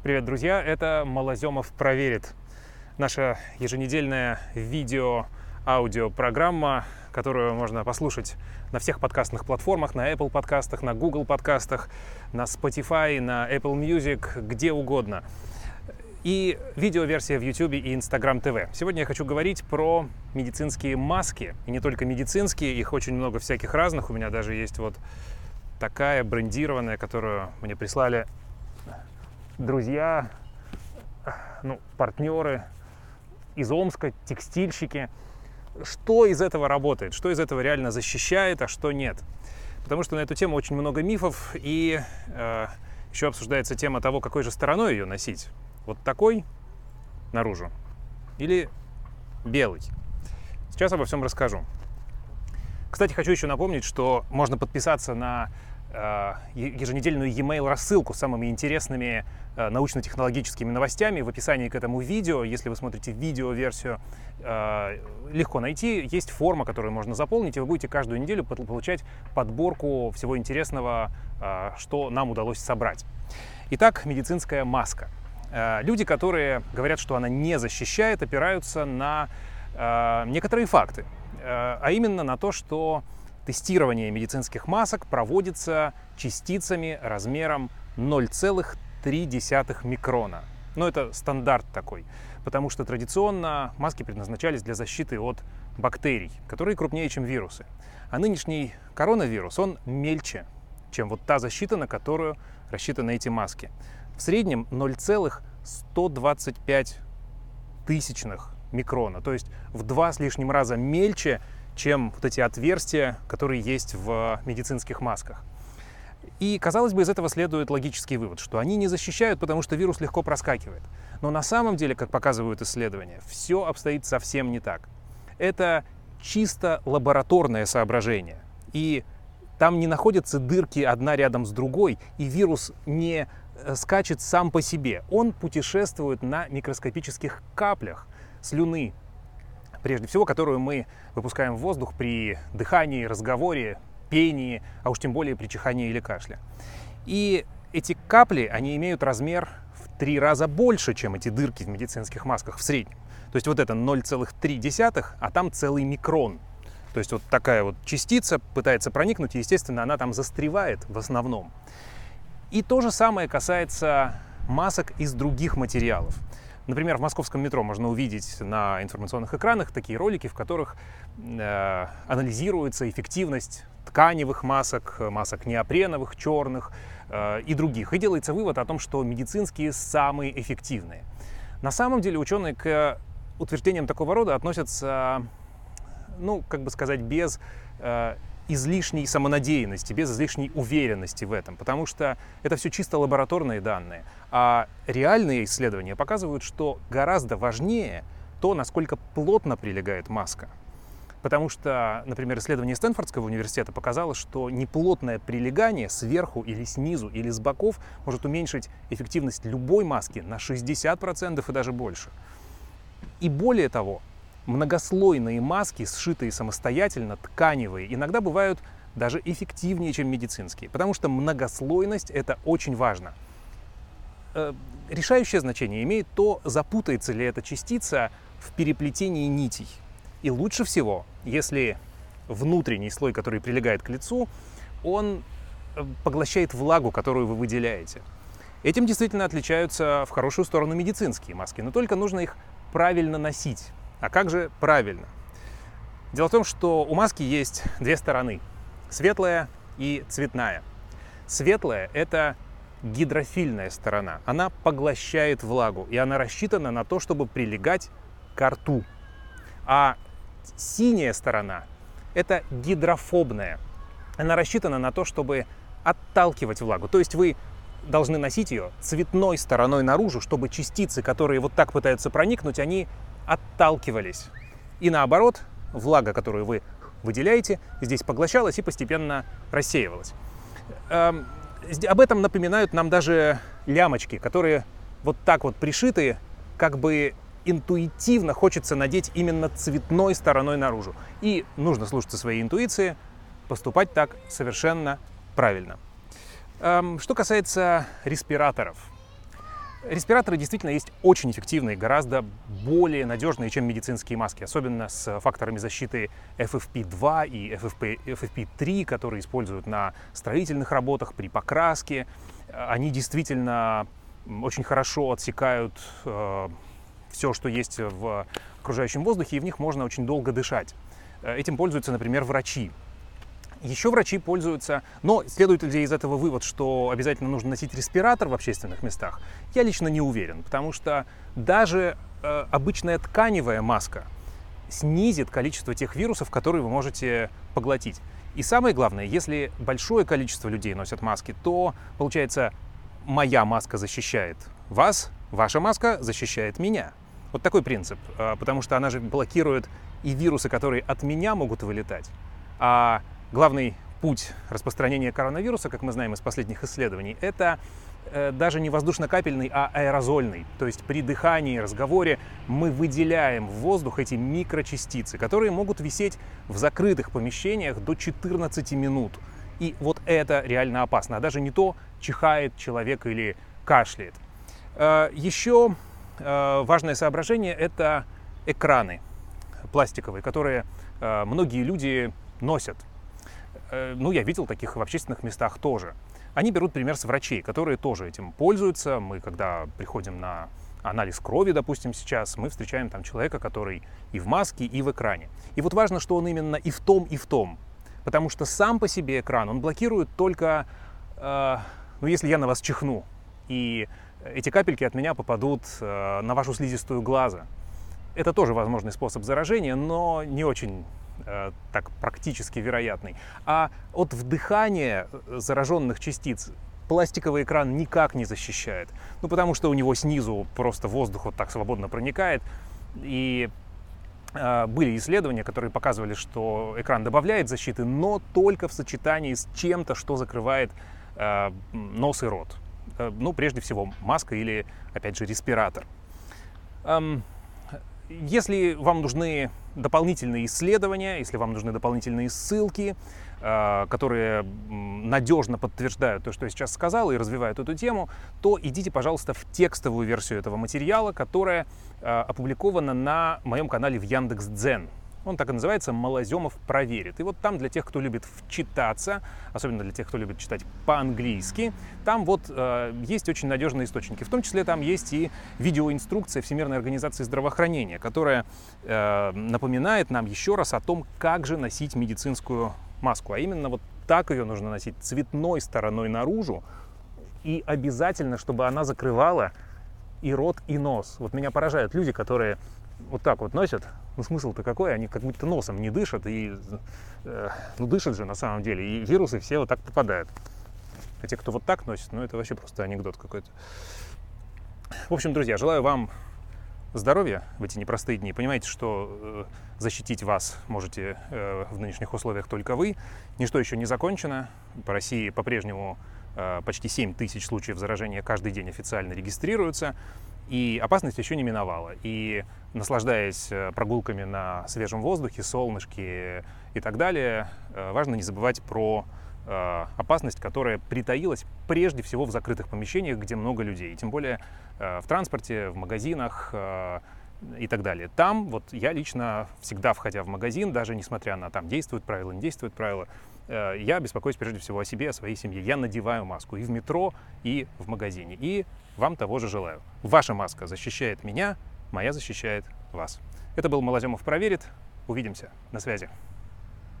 Привет, друзья! Это Малоземов проверит. Наша еженедельная видео-аудиопрограмма, которую можно послушать на всех подкастных платформах, на Apple подкастах, на Google подкастах, на Spotify, на Apple Music, где угодно. И видеоверсия в YouTube и Instagram TV. Сегодня я хочу говорить про медицинские маски. И не только медицинские, их очень много всяких разных. У меня даже есть вот такая брендированная, которую мне прислали друзья, ну, партнеры из Омска, текстильщики. Что из этого работает? Что из этого реально защищает, а что нет? Потому что на эту тему очень много мифов, и э, еще обсуждается тема того, какой же стороной ее носить. Вот такой наружу или белый. Сейчас обо всем расскажу. Кстати, хочу еще напомнить, что можно подписаться на еженедельную e-mail рассылку с самыми интересными э, научно-технологическими новостями в описании к этому видео. Если вы смотрите видео-версию, э, легко найти. Есть форма, которую можно заполнить, и вы будете каждую неделю получать подборку всего интересного, что нам удалось собрать. Итак, медицинская маска. Люди, которые говорят, что она не защищает, опираются на некоторые факты, а именно на то, что Тестирование медицинских масок проводится частицами размером 0,3 микрона. Но это стандарт такой, потому что традиционно маски предназначались для защиты от бактерий, которые крупнее, чем вирусы. А нынешний коронавирус, он мельче, чем вот та защита, на которую рассчитаны эти маски. В среднем 0,125 тысячных микрона, то есть в два с лишним раза мельче, чем вот эти отверстия, которые есть в медицинских масках. И, казалось бы, из этого следует логический вывод, что они не защищают, потому что вирус легко проскакивает. Но на самом деле, как показывают исследования, все обстоит совсем не так. Это чисто лабораторное соображение. И там не находятся дырки одна рядом с другой, и вирус не э, скачет сам по себе. Он путешествует на микроскопических каплях слюны, прежде всего, которую мы выпускаем в воздух при дыхании, разговоре, пении, а уж тем более при чихании или кашле. И эти капли, они имеют размер в три раза больше, чем эти дырки в медицинских масках в среднем. То есть вот это 0,3, а там целый микрон. То есть вот такая вот частица пытается проникнуть, и, естественно, она там застревает в основном. И то же самое касается масок из других материалов. Например, в московском метро можно увидеть на информационных экранах такие ролики, в которых э, анализируется эффективность тканевых масок, масок неопреновых, черных э, и других. И делается вывод о том, что медицинские самые эффективные. На самом деле ученые к утверждениям такого рода относятся, ну, как бы сказать, без э, излишней самонадеянности, без излишней уверенности в этом, потому что это все чисто лабораторные данные. А реальные исследования показывают, что гораздо важнее то, насколько плотно прилегает маска. Потому что, например, исследование Стэнфордского университета показало, что неплотное прилегание сверху или снизу или с боков может уменьшить эффективность любой маски на 60% и даже больше. И более того, Многослойные маски, сшитые самостоятельно, тканевые, иногда бывают даже эффективнее, чем медицинские, потому что многослойность это очень важно. Э, решающее значение имеет то, запутается ли эта частица в переплетении нитей. И лучше всего, если внутренний слой, который прилегает к лицу, он э, поглощает влагу, которую вы выделяете. Этим действительно отличаются в хорошую сторону медицинские маски, но только нужно их правильно носить. А как же правильно? Дело в том, что у маски есть две стороны. Светлая и цветная. Светлая – это гидрофильная сторона. Она поглощает влагу, и она рассчитана на то, чтобы прилегать к рту. А синяя сторона – это гидрофобная. Она рассчитана на то, чтобы отталкивать влагу. То есть вы должны носить ее цветной стороной наружу, чтобы частицы, которые вот так пытаются проникнуть, они отталкивались. И наоборот, влага, которую вы выделяете, здесь поглощалась и постепенно рассеивалась. Эм, об этом напоминают нам даже лямочки, которые вот так вот пришиты, как бы интуитивно хочется надеть именно цветной стороной наружу. И нужно слушаться своей интуиции, поступать так совершенно правильно. Эм, что касается респираторов. Респираторы действительно есть очень эффективные, гораздо более надежные, чем медицинские маски, особенно с факторами защиты FFP2 и FFP, FFP3, которые используют на строительных работах, при покраске. Они действительно очень хорошо отсекают э, все, что есть в окружающем воздухе, и в них можно очень долго дышать. Э, этим пользуются, например, врачи. Еще врачи пользуются, но следует ли из этого вывод, что обязательно нужно носить респиратор в общественных местах? Я лично не уверен, потому что даже э, обычная тканевая маска снизит количество тех вирусов, которые вы можете поглотить. И самое главное, если большое количество людей носят маски, то получается моя маска защищает вас, ваша маска защищает меня. Вот такой принцип, э, потому что она же блокирует и вирусы, которые от меня могут вылетать, а Главный путь распространения коронавируса, как мы знаем из последних исследований, это э, даже не воздушно-капельный, а аэрозольный. То есть при дыхании, разговоре мы выделяем в воздух эти микрочастицы, которые могут висеть в закрытых помещениях до 14 минут. И вот это реально опасно. А даже не то, чихает человек или кашляет. Э, еще э, важное соображение – это экраны пластиковые, которые многие люди носят ну, я видел таких в общественных местах тоже. Они берут пример с врачей, которые тоже этим пользуются. Мы, когда приходим на анализ крови, допустим, сейчас, мы встречаем там человека, который и в маске, и в экране. И вот важно, что он именно и в том, и в том. Потому что сам по себе экран, он блокирует только, э, ну, если я на вас чихну, и эти капельки от меня попадут э, на вашу слизистую глаза. Это тоже возможный способ заражения, но не очень Э, так практически вероятный. А от вдыхания зараженных частиц пластиковый экран никак не защищает. Ну, потому что у него снизу просто воздух вот так свободно проникает. И э, были исследования, которые показывали, что экран добавляет защиты, но только в сочетании с чем-то, что закрывает э, нос и рот. Э, ну, прежде всего, маска или, опять же, респиратор. Эм, если вам нужны дополнительные исследования, если вам нужны дополнительные ссылки, э, которые надежно подтверждают то, что я сейчас сказал, и развивают эту тему, то идите, пожалуйста, в текстовую версию этого материала, которая э, опубликована на моем канале в Яндекс.Дзен. Он так и называется «Малоземов проверит». И вот там для тех, кто любит вчитаться, особенно для тех, кто любит читать по-английски, там вот э, есть очень надежные источники. В том числе там есть и видеоинструкция Всемирной организации здравоохранения, которая э, напоминает нам еще раз о том, как же носить медицинскую маску. А именно вот так ее нужно носить цветной стороной наружу, и обязательно, чтобы она закрывала и рот, и нос. Вот меня поражают люди, которые вот так вот носят, ну смысл-то какой, они как будто носом не дышат, и э, ну дышат же на самом деле, и вирусы все вот так попадают. А те, кто вот так носит, ну это вообще просто анекдот какой-то. В общем, друзья, желаю вам здоровья в эти непростые дни. Понимаете, что э, защитить вас можете э, в нынешних условиях только вы. Ничто еще не закончено. По России по-прежнему э, почти 7 тысяч случаев заражения каждый день официально регистрируются. И опасность еще не миновала. И наслаждаясь э, прогулками на свежем воздухе, солнышке и так далее, э, важно не забывать про э, опасность, которая притаилась прежде всего в закрытых помещениях, где много людей. Тем более в транспорте, в магазинах и так далее. Там вот я лично всегда, входя в магазин, даже несмотря на там действуют правила, не действуют правила, я беспокоюсь прежде всего о себе, о своей семье. Я надеваю маску и в метро, и в магазине. И вам того же желаю. Ваша маска защищает меня, моя защищает вас. Это был Малоземов проверит. Увидимся. На связи.